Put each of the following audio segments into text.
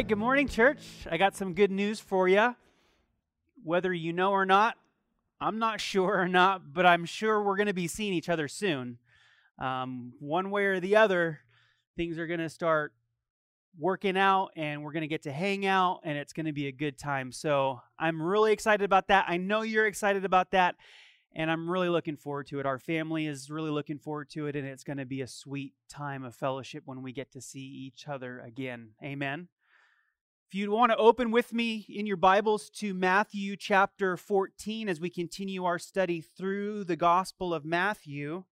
Right, good morning, church. I got some good news for you. Whether you know or not, I'm not sure or not, but I'm sure we're going to be seeing each other soon. Um, one way or the other, things are going to start working out and we're going to get to hang out and it's going to be a good time. So I'm really excited about that. I know you're excited about that. And I'm really looking forward to it. Our family is really looking forward to it, and it's going to be a sweet time of fellowship when we get to see each other again. Amen. If you'd want to open with me in your Bibles to Matthew chapter 14 as we continue our study through the Gospel of Matthew,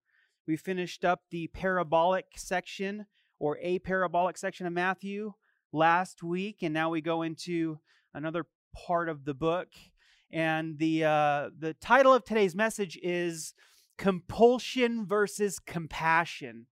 we finished up the parabolic section or a parabolic section of Matthew last week, and now we go into another part of the book. And the uh, the title of today's message is compulsion versus compassion.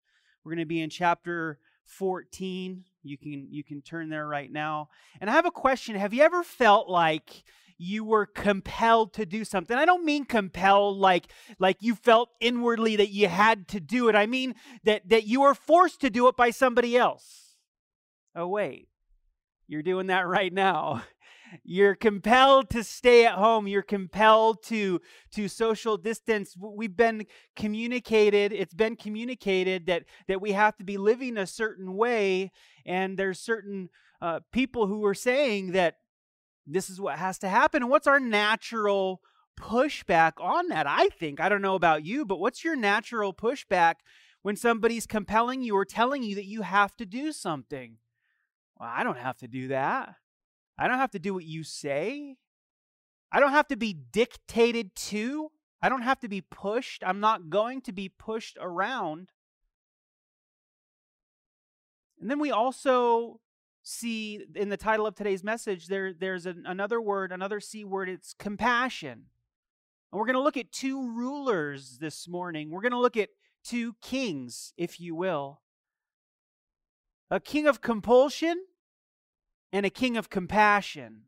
We're going to be in chapter 14 you can you can turn there right now. And i have a question have you ever felt like you were compelled to do something? I don't mean compelled like like you felt inwardly that you had to do it i mean that that you were forced to do it by somebody else. Oh wait you're doing that right now you're compelled to stay at home. You're compelled to to social distance. We've been communicated it's been communicated that that we have to be living a certain way. And there's certain uh, people who are saying that this is what has to happen. And what's our natural pushback on that? I think i don't know about you but what's your natural pushback when somebody's compelling you or telling you that you have to do something? Well i don't have to do that I don't have to do what you say. I don't have to be dictated to. I don't have to be pushed. I'm not going to be pushed around. And then we also see in the title of today's message there there's an, another word, another C word, it's compassion. And we're going to look at two rulers this morning. We're going to look at two kings, if you will. A king of compulsion and a king of compassion.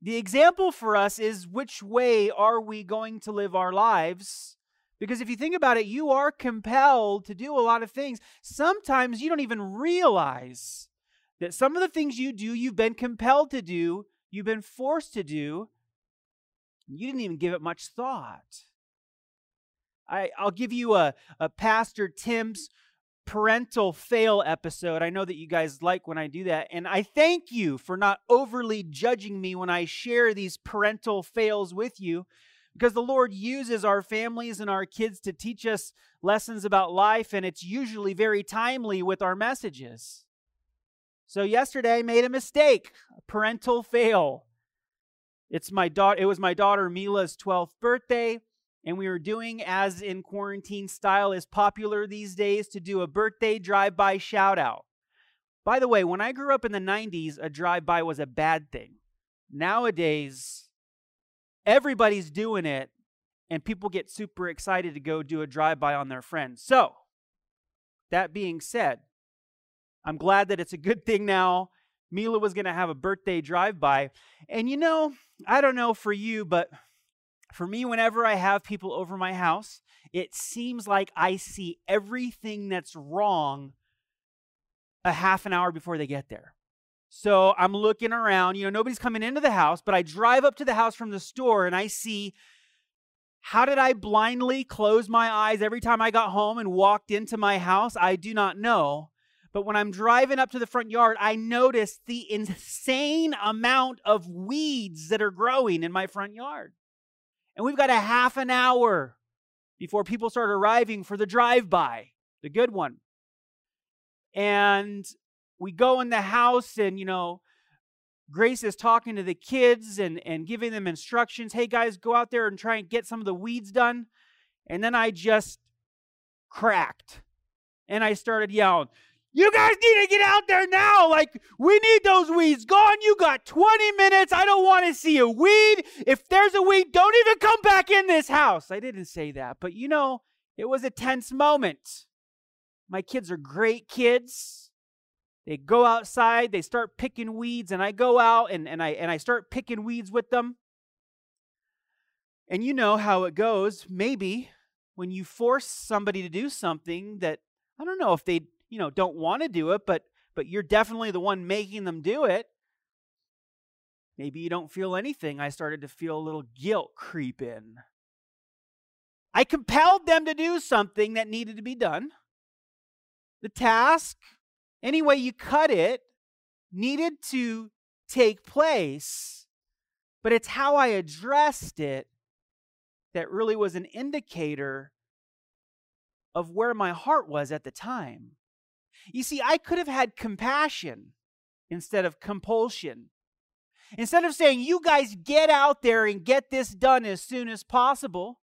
The example for us is which way are we going to live our lives? Because if you think about it, you are compelled to do a lot of things. Sometimes you don't even realize that some of the things you do, you've been compelled to do, you've been forced to do, you didn't even give it much thought. I, will give you a, a Pastor Tim's parental fail episode. I know that you guys like when I do that. And I thank you for not overly judging me when I share these parental fails with you because the Lord uses our families and our kids to teach us lessons about life, and it's usually very timely with our messages. So yesterday I made a mistake, a parental fail. It's my daughter it was my daughter Mila's 12th birthday and we were doing as in quarantine style is popular these days to do a birthday drive-by shout out. By the way, when I grew up in the 90s, a drive-by was a bad thing. Nowadays, everybody's doing it and people get super excited to go do a drive-by on their friends. So, that being said, I'm glad that it's a good thing now. Mila was going to have a birthday drive-by. And you know, I don't know for you, but for me, whenever I have people over my house, it seems like I see everything that's wrong a half an hour before they get there. So I'm looking around, you know, nobody's coming into the house, but I drive up to the house from the store and I see how did I blindly close my eyes every time I got home and walked into my house? I do not know. But when I'm driving up to the front yard, I notice the insane amount of weeds that are growing in my front yard. And we've got a half an hour before people start arriving for the drive by, the good one. And we go in the house, and, you know, Grace is talking to the kids and, and giving them instructions. Hey, guys, go out there and try and get some of the weeds done. And then I just cracked. And I started yelling, You guys need to get out there now. Like, we need those weeds gone. You got 20 minutes. I don't want to see a weed. If there's a weed, don't even come back in this house. I didn't say that, but you know, it was a tense moment. My kids are great kids. They go outside, they start picking weeds, and I go out and, and I and I start picking weeds with them. And you know how it goes. Maybe when you force somebody to do something that I don't know if they, you know, don't want to do it, but but you're definitely the one making them do it. Maybe you don't feel anything. I started to feel a little guilt creep in. I compelled them to do something that needed to be done. The task, any way you cut it, needed to take place, but it's how I addressed it that really was an indicator of where my heart was at the time. You see, I could have had compassion instead of compulsion. Instead of saying, you guys get out there and get this done as soon as possible,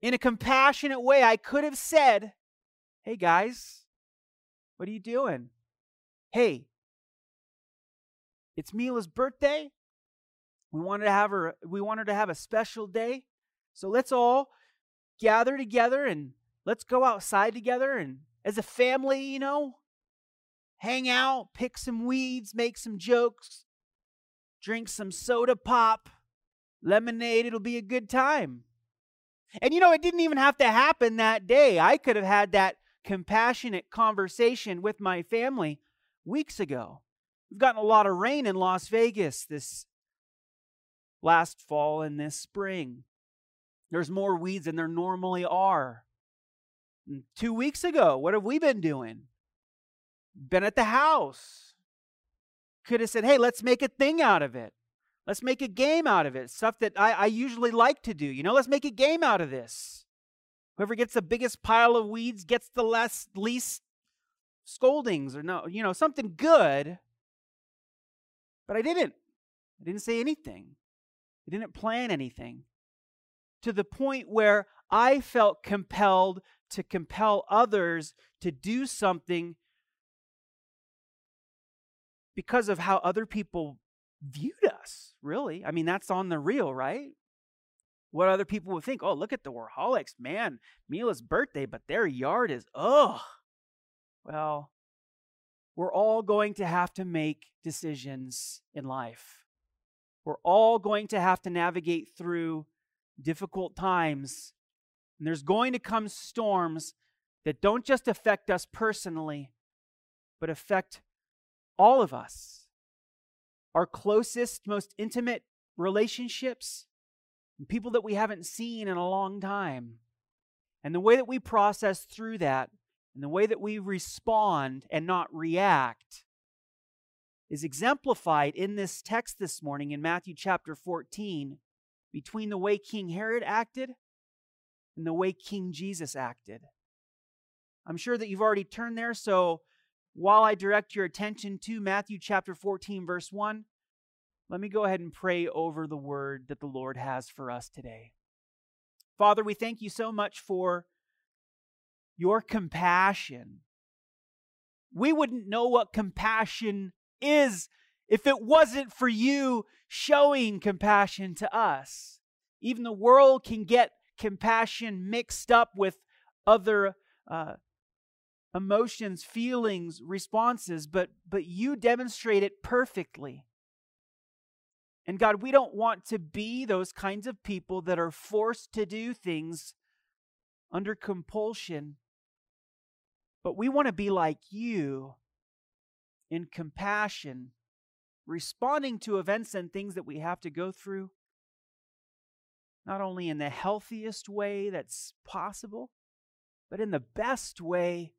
in a compassionate way, I could have said, hey guys, what are you doing? Hey, it's Mila's birthday. We wanted to have her we wanted to have a special day. So let's all gather together and let's go outside together and as a family, you know, hang out, pick some weeds, make some jokes, drink some soda pop, lemonade, it'll be a good time. And you know, it didn't even have to happen that day. I could have had that compassionate conversation with my family weeks ago. We've gotten a lot of rain in Las Vegas this last fall and this spring. There's more weeds than there normally are. Two weeks ago, what have we been doing? Been at the house. Could have said, hey, let's make a thing out of it. Let's make a game out of it. Stuff that I, I usually like to do. You know, let's make a game out of this. Whoever gets the biggest pile of weeds gets the less least scoldings or no, you know, something good. But I didn't. I didn't say anything. I didn't plan anything to the point where I felt compelled to compel others to do something because of how other people viewed us, really. I mean, that's on the real, right? What other people would think, oh, look at the Warholics, man, Mila's birthday, but their yard is, ugh. Well, we're all going to have to make decisions in life. We're all going to have to navigate through difficult times. And there's going to come storms that don't just affect us personally, but affect all of us. Our closest, most intimate relationships, people that we haven't seen in a long time. And the way that we process through that, and the way that we respond and not react, is exemplified in this text this morning in Matthew chapter 14 between the way King Herod acted and the way King Jesus acted. I'm sure that you've already turned there, so while I direct your attention to Matthew chapter 14, verse 1, let me go ahead and pray over the word that the Lord has for us today. Father, we thank you so much for your compassion. We wouldn't know what compassion is if it wasn't for you showing compassion to us. Even the world can get compassion mixed up with other uh, emotions, feelings, responses, but, but you demonstrate it perfectly. And God, we don't want to be those kinds of people that are forced to do things under compulsion, but we want to be like you in compassion responding to events and things that we have to go through, not only in the healthiest way that's possible, but in the best way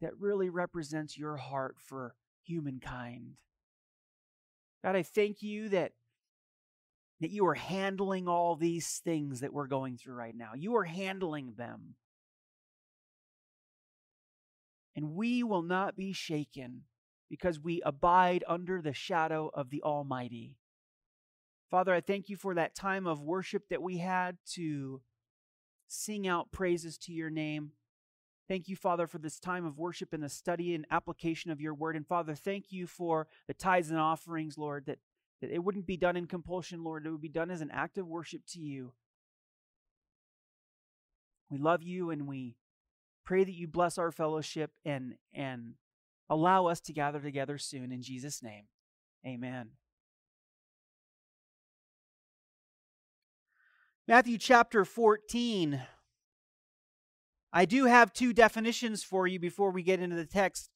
that really represents your heart for humankind. God, I thank you that, that you are handling all these things that we're going through right now. You are handling them. And we will not be shaken because we abide under the shadow of the Almighty. Father, I thank you for that time of worship that we had to sing out praises to your name. Thank you, Father, for this time of worship and the study and application of your word. And Father, thank you for the tithes and offerings, Lord, that, that it wouldn't be done in compulsion, Lord. It would be done as an act of worship to you. We love you and we pray that you bless our fellowship and, and allow us to gather together soon. In Jesus' name, amen. Matthew chapter 14. I do have two definitions for you before we get into the text.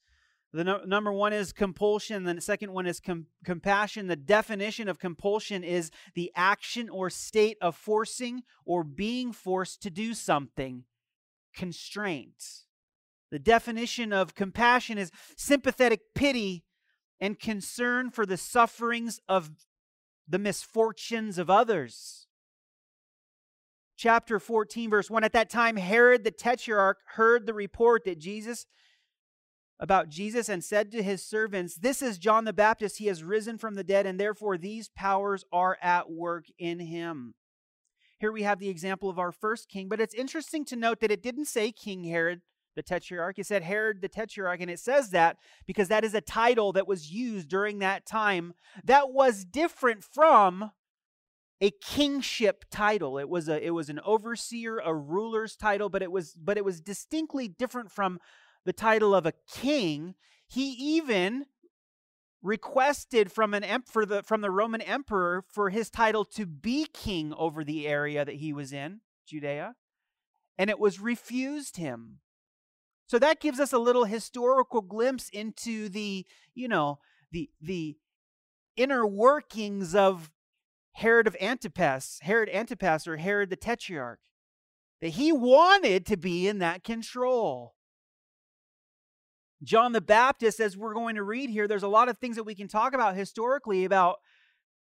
The no, number one is compulsion, the second one is com- compassion. The definition of compulsion is the action or state of forcing or being forced to do something, constraint. The definition of compassion is sympathetic pity and concern for the sufferings of the misfortunes of others chapter 14, verse 1. At that time, Herod the Tetrarch heard the report that Jesus, about Jesus, and said to his servants, This is John the Baptist. He has risen from the dead, and therefore these powers are at work in him. Here we have the example of our first king, but it's interesting to note that it didn't say King Herod the Tetrarch. It said Herod the Tetrarch, and it says that because that is a title that was used during that time that was different from a kingship title. It was a it was an overseer, a ruler's title, but it was but it was distinctly different from the title of a king. He even requested from an em- for the from the Roman emperor for his title to be king over the area that he was in, Judea, and it was refused him. So that gives us a little historical glimpse into the, you know, the the inner workings of Herod of Antipas, Herod Antipas, or Herod the Tetrarch, that he wanted to be in that control. John the Baptist, as we're going to read here, there's a lot of things that we can talk about historically about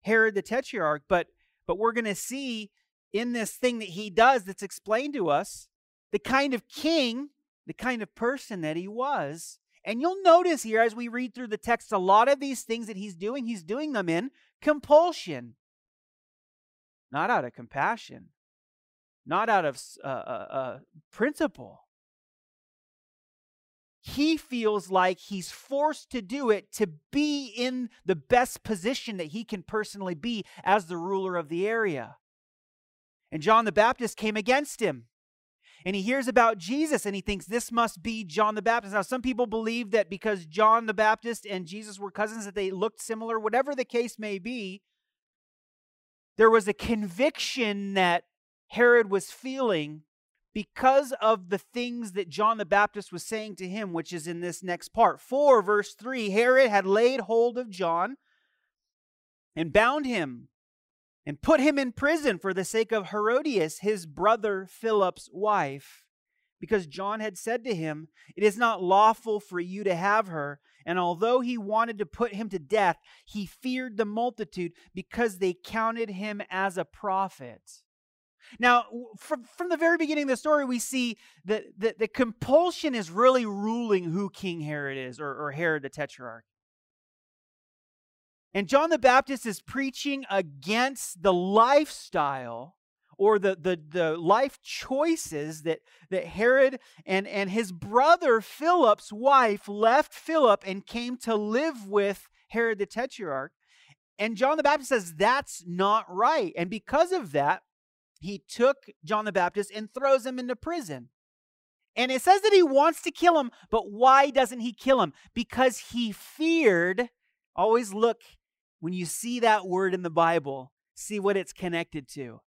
Herod the Tetrarch, but but we're going to see in this thing that he does that's explained to us the kind of king, the kind of person that he was. And you'll notice here as we read through the text, a lot of these things that he's doing, he's doing them in compulsion not out of compassion, not out of uh, uh, uh, principle. He feels like he's forced to do it to be in the best position that he can personally be as the ruler of the area. And John the Baptist came against him. And he hears about Jesus and he thinks this must be John the Baptist. Now, some people believe that because John the Baptist and Jesus were cousins, that they looked similar. Whatever the case may be, there was a conviction that Herod was feeling because of the things that John the Baptist was saying to him, which is in this next part. 4, verse 3 Herod had laid hold of John and bound him and put him in prison for the sake of Herodias, his brother Philip's wife, because John had said to him, It is not lawful for you to have her. And although he wanted to put him to death, he feared the multitude because they counted him as a prophet. Now, from, from the very beginning of the story, we see that the, the compulsion is really ruling who King Herod is, or, or Herod the Tetrarch. And John the Baptist is preaching against the lifestyle or the, the, the life choices that, that Herod and, and his brother Philip's wife left Philip and came to live with Herod the Tetrarch. And John the Baptist says that's not right. And because of that, he took John the Baptist and throws him into prison. And it says that he wants to kill him, but why doesn't he kill him? Because he feared. Always look when you see that word in the Bible, see what it's connected to.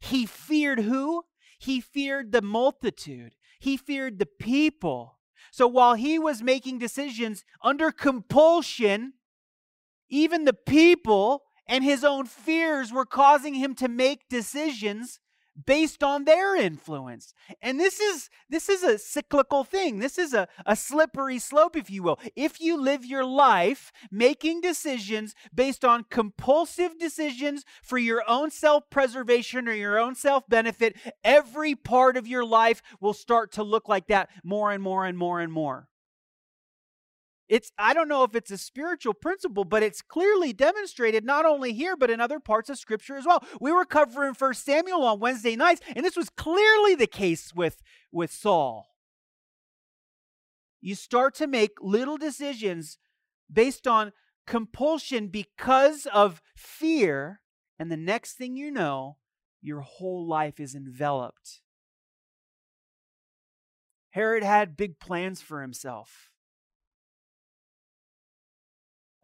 He feared who? He feared the multitude. He feared the people. So while he was making decisions under compulsion, even the people and his own fears were causing him to make decisions based on their influence. And this is this is a cyclical thing. This is a, a slippery slope, if you will. If you live your life making decisions based on compulsive decisions for your own self-preservation or your own self-benefit, every part of your life will start to look like that more and more and more and more. It's I don't know if it's a spiritual principle, but it's clearly demonstrated not only here but in other parts of scripture as well. We were covering First Samuel on Wednesday nights, and this was clearly the case with with Saul. You start to make little decisions based on compulsion because of fear. And the next thing you know, your whole life is enveloped. Herod had big plans for himself.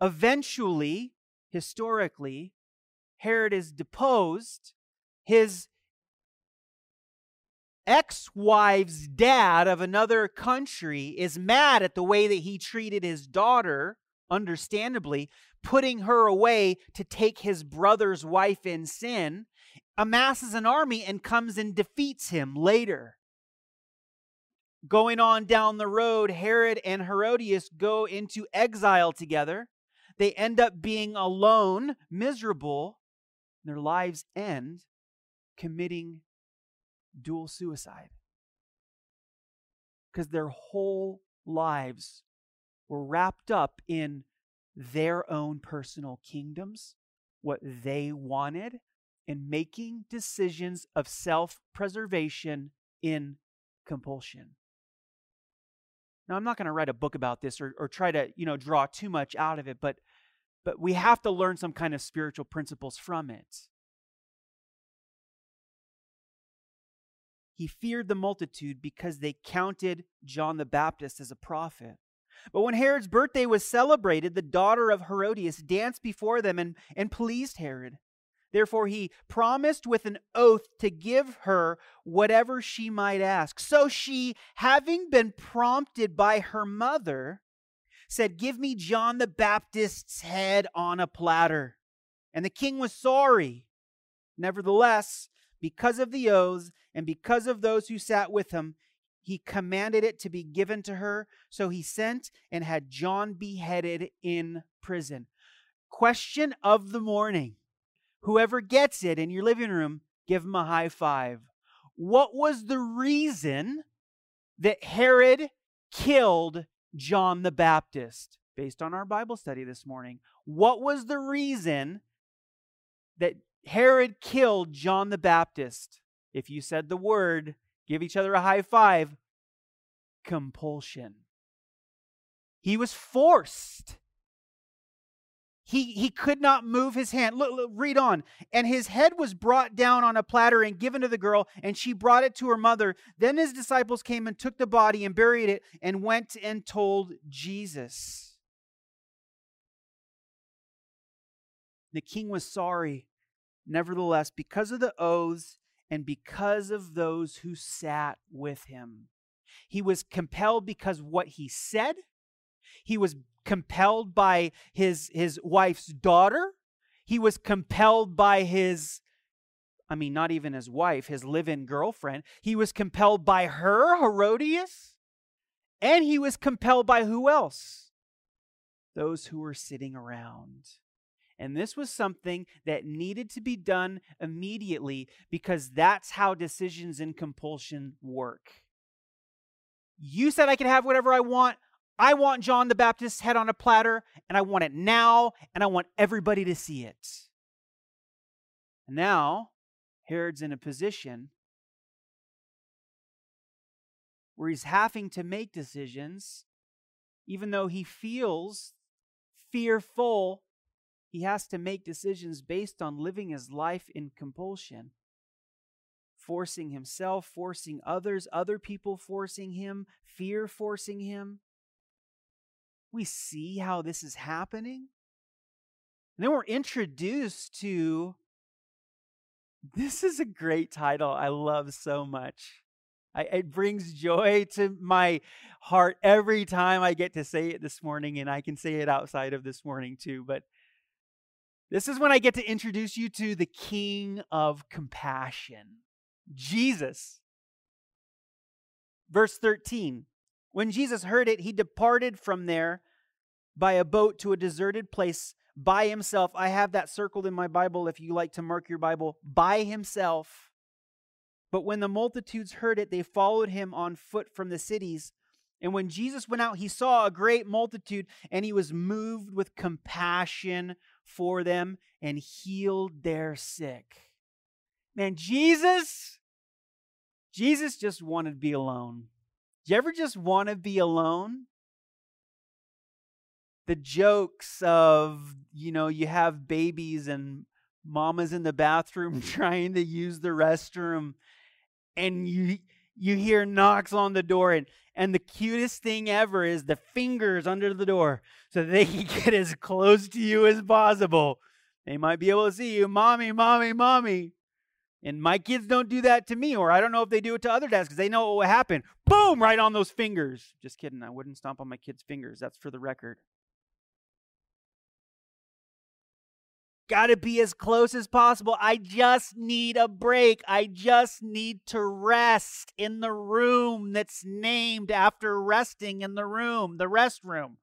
Eventually, historically, Herod is deposed. His ex wife's dad of another country is mad at the way that he treated his daughter, understandably, putting her away to take his brother's wife in sin, amasses an army and comes and defeats him later. Going on down the road, Herod and Herodias go into exile together. They end up being alone, miserable. Their lives end committing dual suicide. Because their whole lives were wrapped up in their own personal kingdoms, what they wanted, and making decisions of self preservation in compulsion. Now, I'm not going to write a book about this or, or try to, you know, draw too much out of it, but, but we have to learn some kind of spiritual principles from it. He feared the multitude because they counted John the Baptist as a prophet. But when Herod's birthday was celebrated, the daughter of Herodias danced before them and, and pleased Herod. Therefore, he promised with an oath to give her whatever she might ask. So she, having been prompted by her mother, said, Give me John the Baptist's head on a platter. And the king was sorry. Nevertheless, because of the oaths and because of those who sat with him, he commanded it to be given to her. So he sent and had John beheaded in prison. Question of the morning Whoever gets it in your living room, give him a high five. What was the reason that Herod killed John the Baptist? Based on our Bible study this morning, what was the reason that Herod killed John the Baptist. If you said the word, give each other a high five. Compulsion. He was forced. He, he could not move his hand. Look, look, read on. And his head was brought down on a platter and given to the girl, and she brought it to her mother. Then his disciples came and took the body and buried it and went and told Jesus. The king was sorry Nevertheless, because of the oaths and because of those who sat with him, he was compelled because what he said. He was compelled by his his wife's daughter. He was compelled by his I mean, not even his wife, his live in girlfriend. He was compelled by her, Herodias. And he was compelled by who else? Those who were sitting around. And this was something that needed to be done immediately because that's how decisions in compulsion work. You said I could have whatever I want. I want John the Baptist's head on a platter, and I want it now, and I want everybody to see it. Now, Herod's in a position where he's having to make decisions, even though he feels fearful he has to make decisions based on living his life in compulsion, forcing himself, forcing others, other people forcing him, fear forcing him. We see how this is happening. And then we're introduced to this is a great title I love so much. I, it brings joy to my heart every time I get to say it this morning, and I can say it outside of this morning too. But this is when I get to introduce you to the King of compassion, Jesus. Verse 13 When Jesus heard it, he departed from there by a boat to a deserted place by himself. I have that circled in my Bible if you like to mark your Bible. By himself. But when the multitudes heard it, they followed him on foot from the cities. And when Jesus went out, he saw a great multitude, and he was moved with compassion for them and healed their sick. Man, Jesus, Jesus just wanted to be alone. Do you ever just want to be alone? The jokes of, you know, you have babies and mama's in the bathroom mm. trying to use the restroom and you you hear knocks on the door and and the cutest thing ever is the fingers under the door so they can get as close to you as possible. They might be able to see you, mommy, mommy, mommy. And my kids don't do that to me, or I don't know if they do it to other dads because they know what will happen. Boom, right on those fingers. Just kidding. I wouldn't stomp on my kids' fingers. That's for the record. Got to be as close as possible. I just need a break. I just need to rest in the room that's named after resting in the room, the restroom.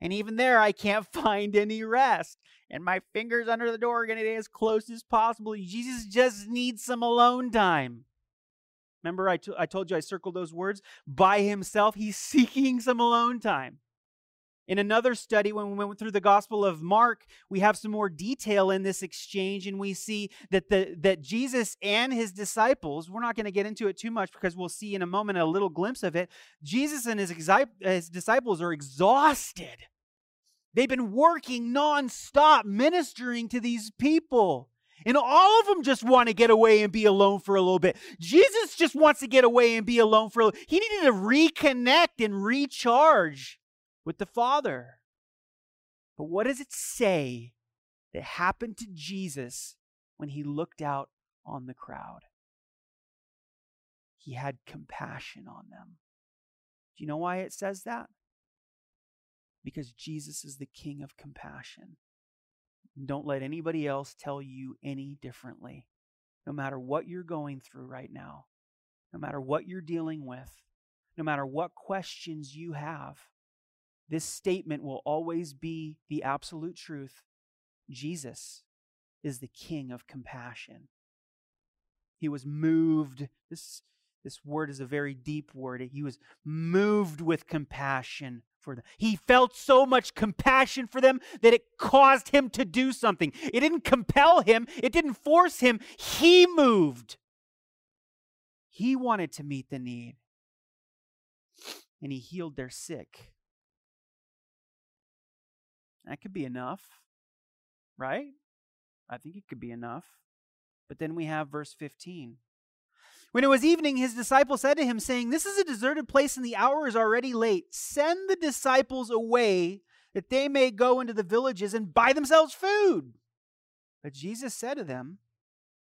And even there, I can't find any rest. And my fingers under the door are going to get as close as possible. Jesus just needs some alone time. Remember, I, t- I told you I circled those words? By himself, he's seeking some alone time. In another study, when we went through the Gospel of Mark, we have some more detail in this exchange, and we see that the that Jesus and his disciples, we're not going to get into it too much because we'll see in a moment a little glimpse of it. Jesus and his, his disciples are exhausted. They've been working nonstop, ministering to these people. And all of them just want to get away and be alone for a little bit. Jesus just wants to get away and be alone for a little. He needed to reconnect and recharge with the Father. But what does it say that happened to Jesus when he looked out on the crowd? He had compassion on them. Do you know why it says that? Because Jesus is the King of compassion. Don't let anybody else tell you any differently. No matter what you're going through right now, no matter what you're dealing with, no matter what questions you have, this statement will always be the absolute truth. Jesus is the King of compassion. He was moved. This, this word is a very deep word. He was moved with compassion for them. He felt so much compassion for them that it caused him to do something. It didn't compel him, it didn't force him. He moved. He wanted to meet the need. And he healed their sick. That could be enough, right? I think it could be enough. But then we have verse 15. When it was evening, his disciples said to him, saying, This is a deserted place, and the hour is already late. Send the disciples away that they may go into the villages and buy themselves food. But Jesus said to them,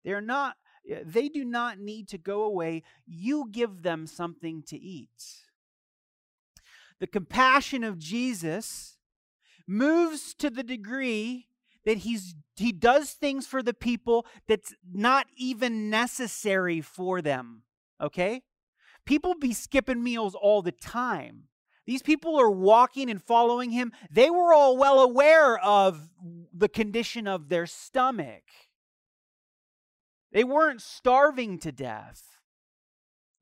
They are not eh, they do not need to go away. You give them something to eat. The compassion of Jesus moves to the degree that he's he does things for the people that's not even necessary for them okay? People be skipping meals all the time. These people are walking and following him. They were all well aware of the condition of their stomach. They weren't starving to death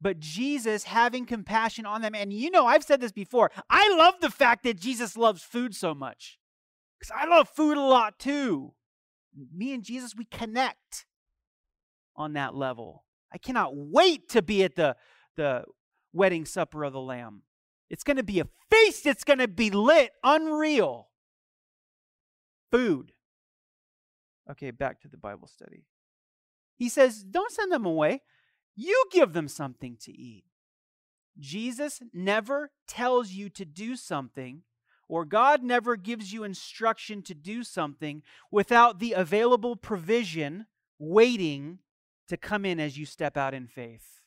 but Jesus having compassion on them. And you know, I've said this before. I love the fact that Jesus loves food so much because I love food a lot too. Me and Jesus, we connect on that level. I cannot wait to be at the, the wedding supper of the Lamb. It's going to be a feast, it's going to be lit, unreal. Food. Okay, back to the Bible study. He says, Don't send them away. You give them something to eat. Jesus never tells you to do something, or God never gives you instruction to do something without the available provision waiting to come in as you step out in faith.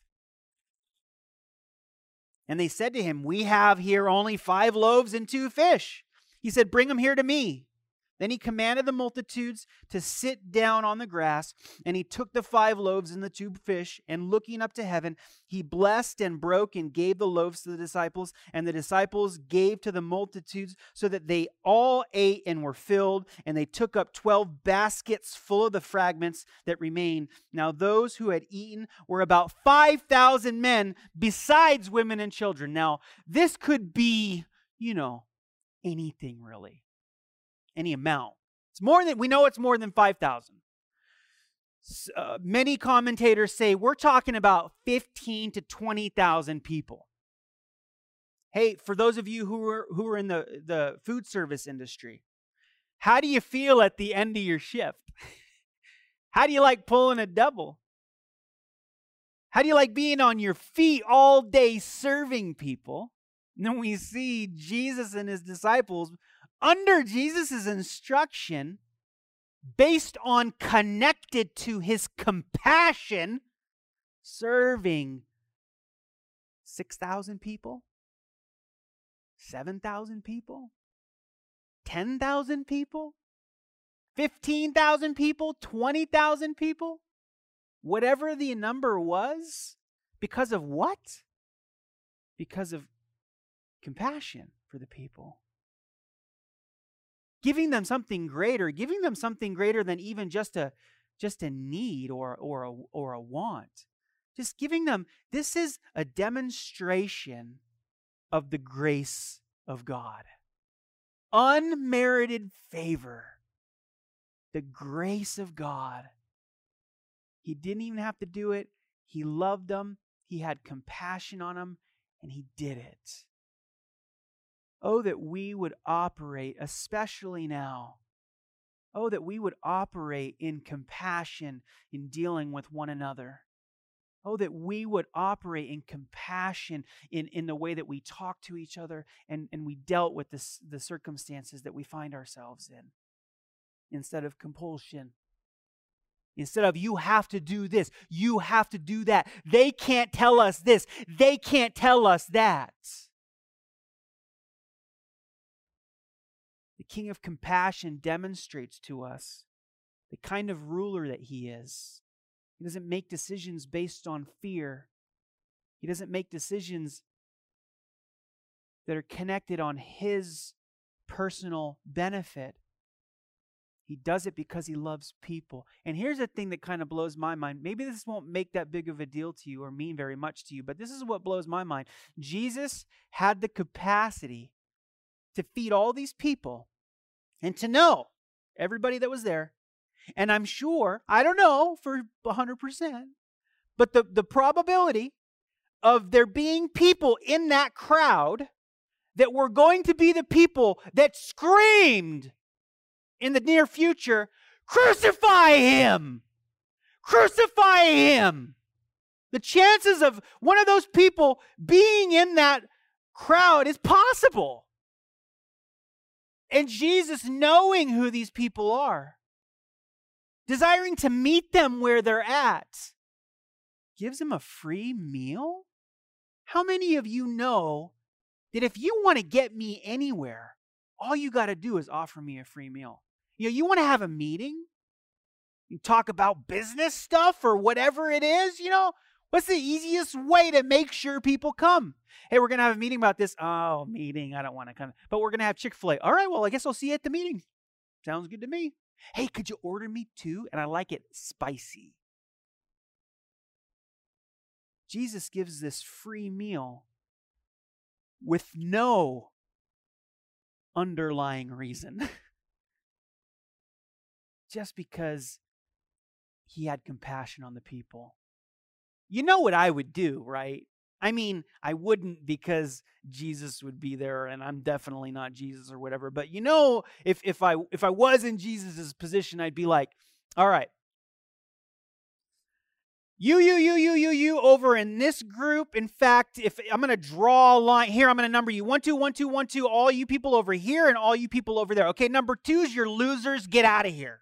And they said to him, We have here only five loaves and two fish. He said, Bring them here to me. Then he commanded the multitudes to sit down on the grass, and he took the five loaves and the two fish, and looking up to heaven, he blessed and broke and gave the loaves to the disciples, and the disciples gave to the multitudes, so that they all ate and were filled, and they took up twelve baskets full of the fragments that remained. Now those who had eaten were about 5,000 men, besides women and children. Now, this could be, you know, anything really any amount. It's more than we know it's more than 5,000. Uh, many commentators say we're talking about 15 to 20,000 people. Hey, for those of you who are who are in the, the food service industry, how do you feel at the end of your shift? How do you like pulling a double? How do you like being on your feet all day serving people? And then we see Jesus and his disciples under Jesus' instruction, based on connected to his compassion, serving 6,000 people, 7,000 people, 10,000 people, 15,000 people, 20,000 people, whatever the number was, because of what? Because of compassion for the people. Giving them something greater, giving them something greater than even just a just a need or or a, or a want. Just giving them this is a demonstration of the grace of God. Unmerited favor. The grace of God. He didn't even have to do it. He loved them. He had compassion on them, and he did it. Oh, that we would operate, especially now. Oh, that we would operate in compassion in dealing with one another. Oh, that we would operate in compassion in, in the way that we talk to each other and, and we dealt with this, the circumstances that we find ourselves in instead of compulsion. Instead of you have to do this, you have to do that. They can't tell us this, they can't tell us that. King of Compassion demonstrates to us the kind of ruler that he is. He doesn't make decisions based on fear, he doesn't make decisions that are connected on his personal benefit. He does it because he loves people. And here's the thing that kind of blows my mind. Maybe this won't make that big of a deal to you or mean very much to you, but this is what blows my mind. Jesus had the capacity to feed all these people and to know everybody that was there. And I'm sure, I don't know for 100%, but the, the probability of there being people in that crowd that were going to be the people that screamed in the near future, crucify him! Crucify him! The chances of one of those people being in that crowd is possible. And Jesus, knowing who these people are, desiring to meet them where they're at, gives them a free meal? How many of you know that if you want to get me anywhere, all you got to do is offer me a free meal? You know, you want to have a meeting? You talk about business stuff or whatever it is, you know? What's the easiest way to make sure people come? Hey, we're going to have a meeting about this. Oh, meeting. I don't want to come. But we're going to have Chick fil A. All right, well, I guess I'll see you at the meeting. Sounds good to me. Hey, could you order me two? And I like it spicy. Jesus gives this free meal with no underlying reason. Just because he had compassion on the people. You know what I would do, right? I mean, I wouldn't because Jesus would be there and I'm definitely not Jesus or whatever. But you know, if if I if I was in Jesus' position, I'd be like, all right. You, you, you, you, you, you over in this group. In fact, if I'm gonna draw a line here, I'm gonna number you one, two, one, two, one, two, all you people over here and all you people over there. Okay, number two is your losers, get out of here.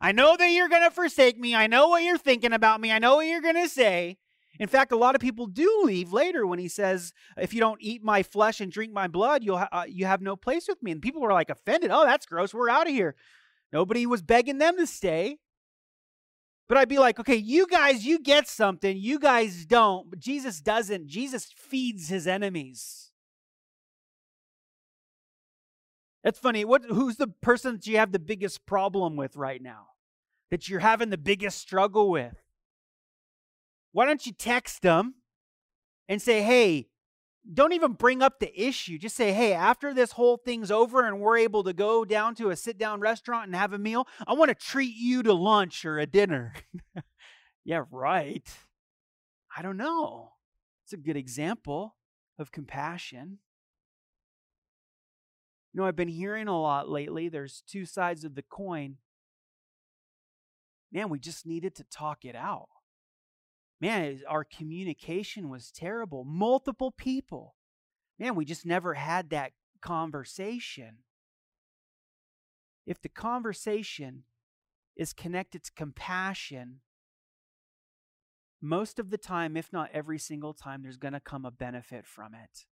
I know that you're gonna forsake me. I know what you're thinking about me. I know what you're gonna say. In fact, a lot of people do leave later when he says, "If you don't eat my flesh and drink my blood, you'll ha- uh, you have no place with me." And people were like offended. Oh, that's gross. We're out of here. Nobody was begging them to stay. But I'd be like, okay, you guys, you get something. You guys don't. But Jesus doesn't. Jesus feeds his enemies. That's funny. What? Who's the person that you have the biggest problem with right now? That you're having the biggest struggle with? Why don't you text them and say, hey, don't even bring up the issue. Just say, hey, after this whole thing's over and we're able to go down to a sit down restaurant and have a meal, I want to treat you to lunch or a dinner. yeah, right. I don't know. It's a good example of compassion. You know, I've been hearing a lot lately. There's two sides of the coin. Man, we just needed to talk it out man, our communication was terrible. Multiple people. Man, we just never had that conversation. If the conversation is connected to compassion, most of the time, if not every single time, there's going to come a benefit from it.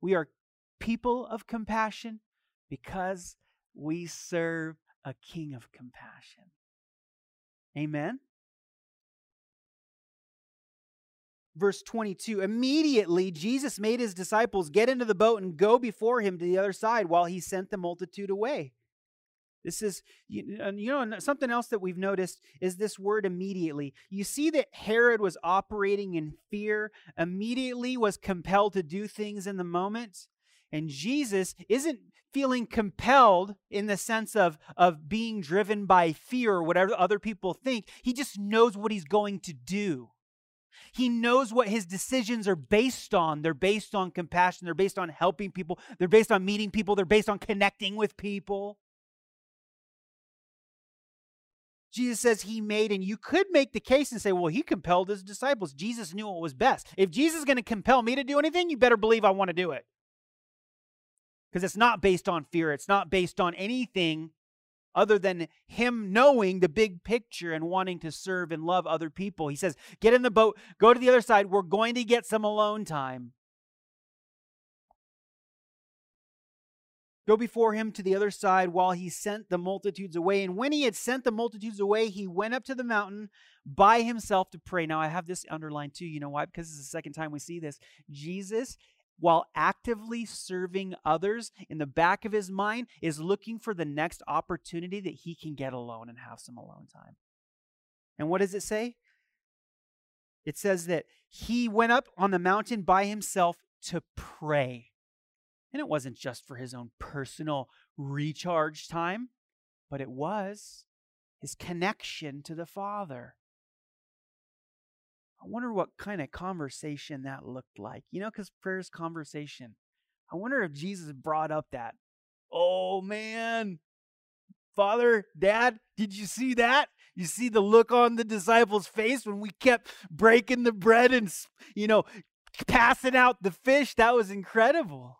We are people of compassion because we serve a king of compassion. Amen? verse 22 immediately jesus made his disciples get into the boat and go before him to the other side while he sent the multitude away this is you know something else that we've noticed is this word immediately you see that herod was operating in fear immediately was compelled to do things in the moment and jesus isn't feeling compelled in the sense of of being driven by fear or whatever other people think he just knows what he's going to do he knows what his decisions are based on. They're based on compassion, they're based on helping people, they're based on meeting people, they're based on connecting with people. Jesus says he made, and you could make the case and say, well, he compelled his disciples. Jesus knew what was best. If Jesus is going to compel me to do anything, you better believe I want to do it. Because it's not based on fear, it's not based on anything other than him knowing the big picture and wanting to serve and love other people. He says, Get in the boat, go to the other side. We're going to get some alone time. Go before him to the other side while he sent the multitudes away. And when he had sent the multitudes away, he went up to the mountain by himself to pray. Now, I have this underlined too. You know why? Because it's the second time we see this. Jesus while actively serving others in the back of his mind is looking for the next opportunity that he can get alone and have some alone time. And what does it say? It says that he went up on the mountain by himself to pray. And it wasn't just for his own personal recharge time, but it was his connection to the Father. I wonder what kind of conversation that looked like. You know, because prayer is conversation. I wonder if Jesus brought up that. Oh, man. Father, Dad, did you see that? You see the look on the disciples' face when we kept breaking the bread and, you know, passing out the fish? That was incredible.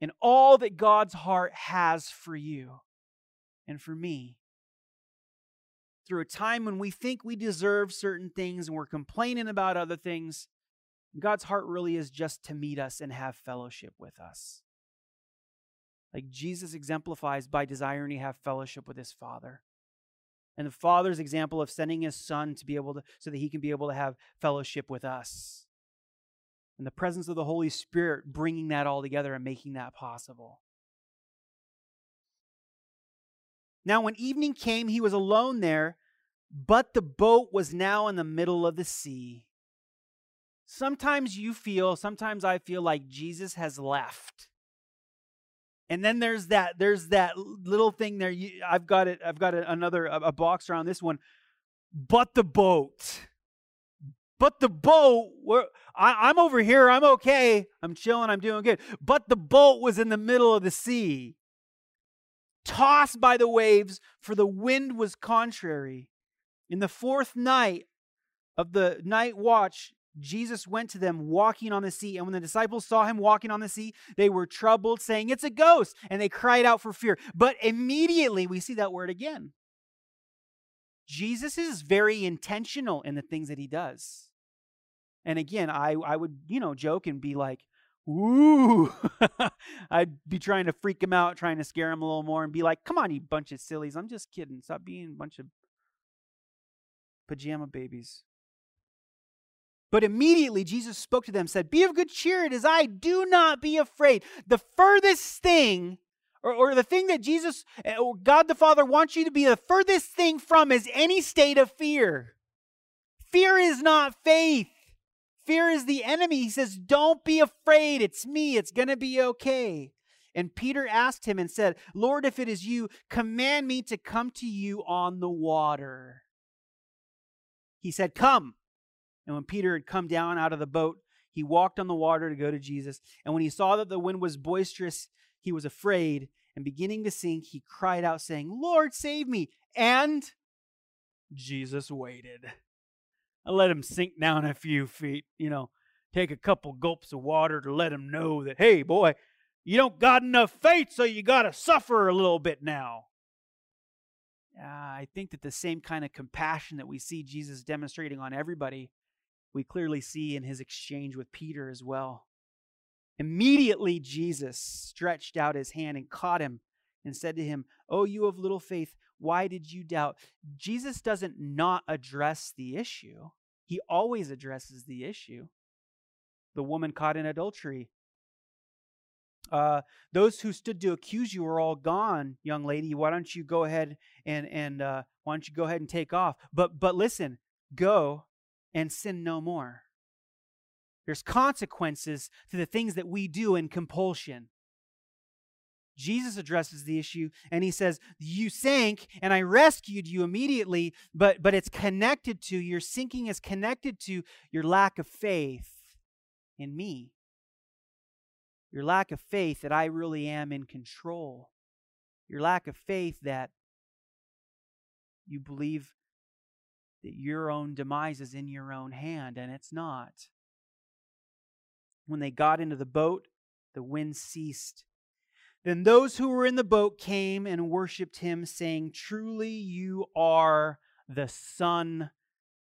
And all that God's heart has for you and for me through a time when we think we deserve certain things and we're complaining about other things, God's heart really is just to meet us and have fellowship with us. Like Jesus exemplifies by desiring to have fellowship with his Father. And the Father's example of sending his Son to be able to, so that he can be able to have fellowship with us. And the presence of the Holy Spirit bringing that all together and making that possible. Now, when evening came, he was alone there, but the boat was now in the middle of the sea. Sometimes you feel, sometimes I feel like Jesus has left. And then there's that there's that little thing there. You, I've got it. I've got another a, a box around this one. But the boat. But the boat, I, I'm over here. I'm okay. I'm chilling. I'm doing good. But the boat was in the middle of the sea tossed by the waves, for the wind was contrary. In the fourth night of the night watch, Jesus went to them walking on the sea. And when the disciples saw him walking on the sea, they were troubled, saying, It's a ghost. And they cried out for fear. But immediately, we see that word again. Jesus is very intentional in the things that he does. And again, I, I would, you know, joke and be like, ooh, I'd be trying to freak him out, trying to scare him a little more, and be like, come on, you bunch of sillies. I'm just kidding. Stop being a bunch of pajama babies. But immediately Jesus spoke to them, said, Be of good cheer, it is I. Do not be afraid. The furthest thing, or, or the thing that Jesus, eh, or God the Father wants you to be the furthest thing from is any state of fear. Fear is not faith. Fear is the enemy. He says, Don't be afraid. It's me. It's going to be okay. And Peter asked him and said, Lord, if it is you, command me to come to you on the water. He said, Come. And when Peter had come down out of the boat, he walked on the water to go to Jesus. And when he saw that the wind was boisterous, he was afraid. And beginning to sink, he cried out, saying, Lord, save me. And Jesus waited. I let him sink down a few feet, you know, take a couple gulps of water to let him know that, hey, boy, you don't got enough faith, so you got to suffer a little bit now. Uh, I think that the same kind of compassion that we see Jesus demonstrating on everybody, we clearly see in his exchange with Peter as well. Immediately, Jesus stretched out his hand and caught him and said to him, Oh, you of little faith, why did you doubt? Jesus doesn't not address the issue, he always addresses the issue. The woman caught in adultery. Uh, those who stood to accuse you are all gone, young lady. Why don't you go ahead and and uh, why don't you go ahead and take off? But but listen, go and sin no more. There's consequences to the things that we do in compulsion. Jesus addresses the issue and he says, You sank and I rescued you immediately, but, but it's connected to, your sinking is connected to your lack of faith in me. Your lack of faith that I really am in control. Your lack of faith that you believe that your own demise is in your own hand, and it's not. When they got into the boat, the wind ceased. Then those who were in the boat came and worshiped him, saying, Truly you are the Son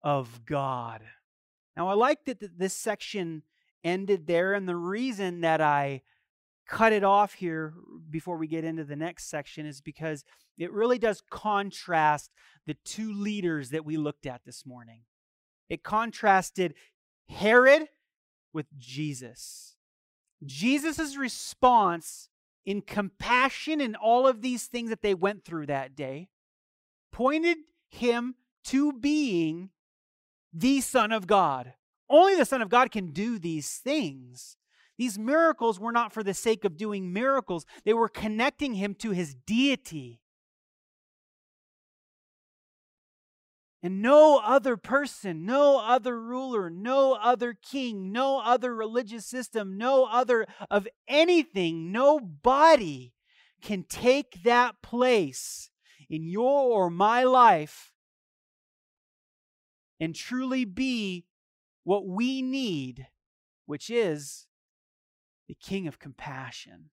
of God. Now, I like that this section ended there, and the reason that I cut it off here before we get into the next section is because it really does contrast the two leaders that we looked at this morning. It contrasted Herod with Jesus. Jesus' response in compassion and all of these things that they went through that day pointed him to being the Son of God. Only the Son of God can do these things. These miracles were not for the sake of doing miracles, they were connecting him to his deity. And no other person, no other ruler, no other king, no other religious system, no other of anything, nobody can take that place in your or my life and truly be what we need, which is the King of compassion.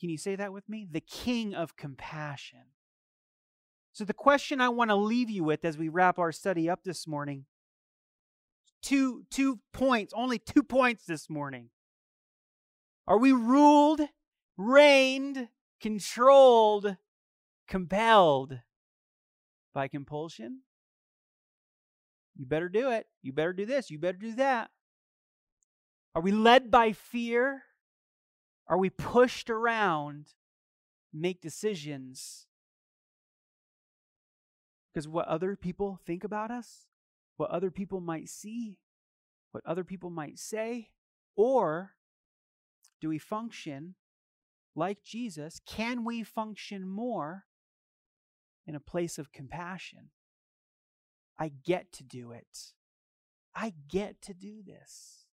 Can you say that with me? The King of compassion. So, the question I want to leave you with as we wrap our study up this morning two, two points, only two points this morning. Are we ruled, reigned, controlled, compelled by compulsion? You better do it. You better do this. You better do that. Are we led by fear? Are we pushed around, make decisions because what other people think about us, what other people might see, what other people might say, or do we function like Jesus? Can we function more in a place of compassion? I get to do it. I get to do this.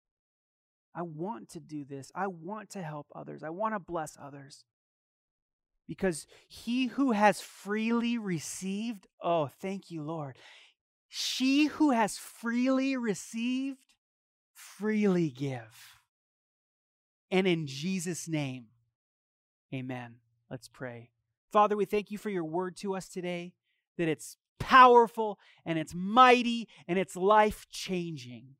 I want to do this. I want to help others. I want to bless others. Because he who has freely received, oh, thank you, Lord. She who has freely received, freely give. And in Jesus' name, amen. Let's pray. Father, we thank you for your word to us today, that it's powerful and it's mighty and it's life changing.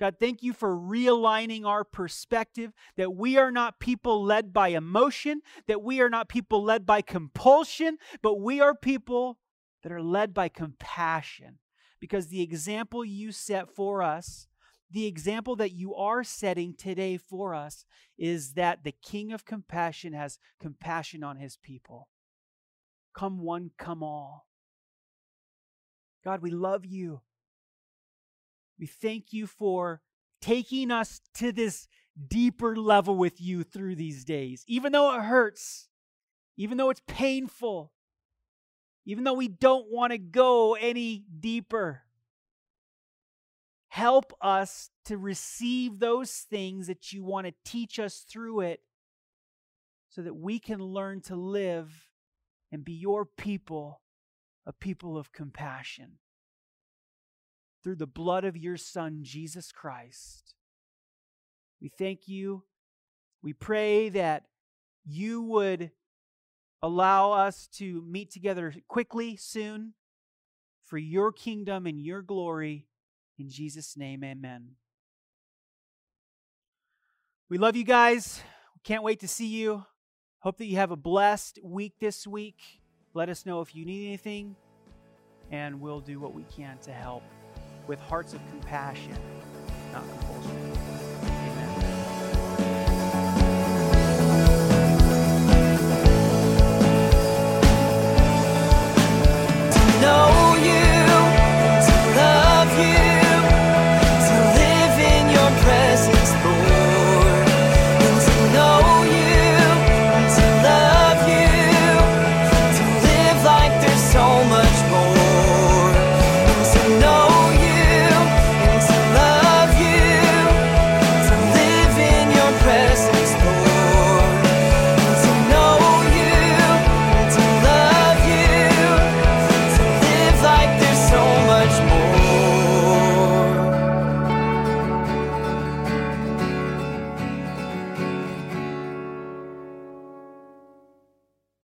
God, thank you for realigning our perspective that we are not people led by emotion, that we are not people led by compulsion, but we are people that are led by compassion. Because the example you set for us, the example that you are setting today for us, is that the King of compassion has compassion on his people. Come one, come all. God, we love you. We thank you for taking us to this deeper level with you through these days. Even though it hurts, even though it's painful, even though we don't want to go any deeper. Help us to receive those things that you want to teach us through it so that we can learn to live and be your people, a people of compassion. Through the blood of your Son, Jesus Christ. We thank you. We pray that you would allow us to meet together quickly, soon, for your kingdom and your glory. In Jesus' name, amen. We love you guys. Can't wait to see you. Hope that you have a blessed week this week. Let us know if you need anything, and we'll do what we can to help with hearts of compassion, not compulsion.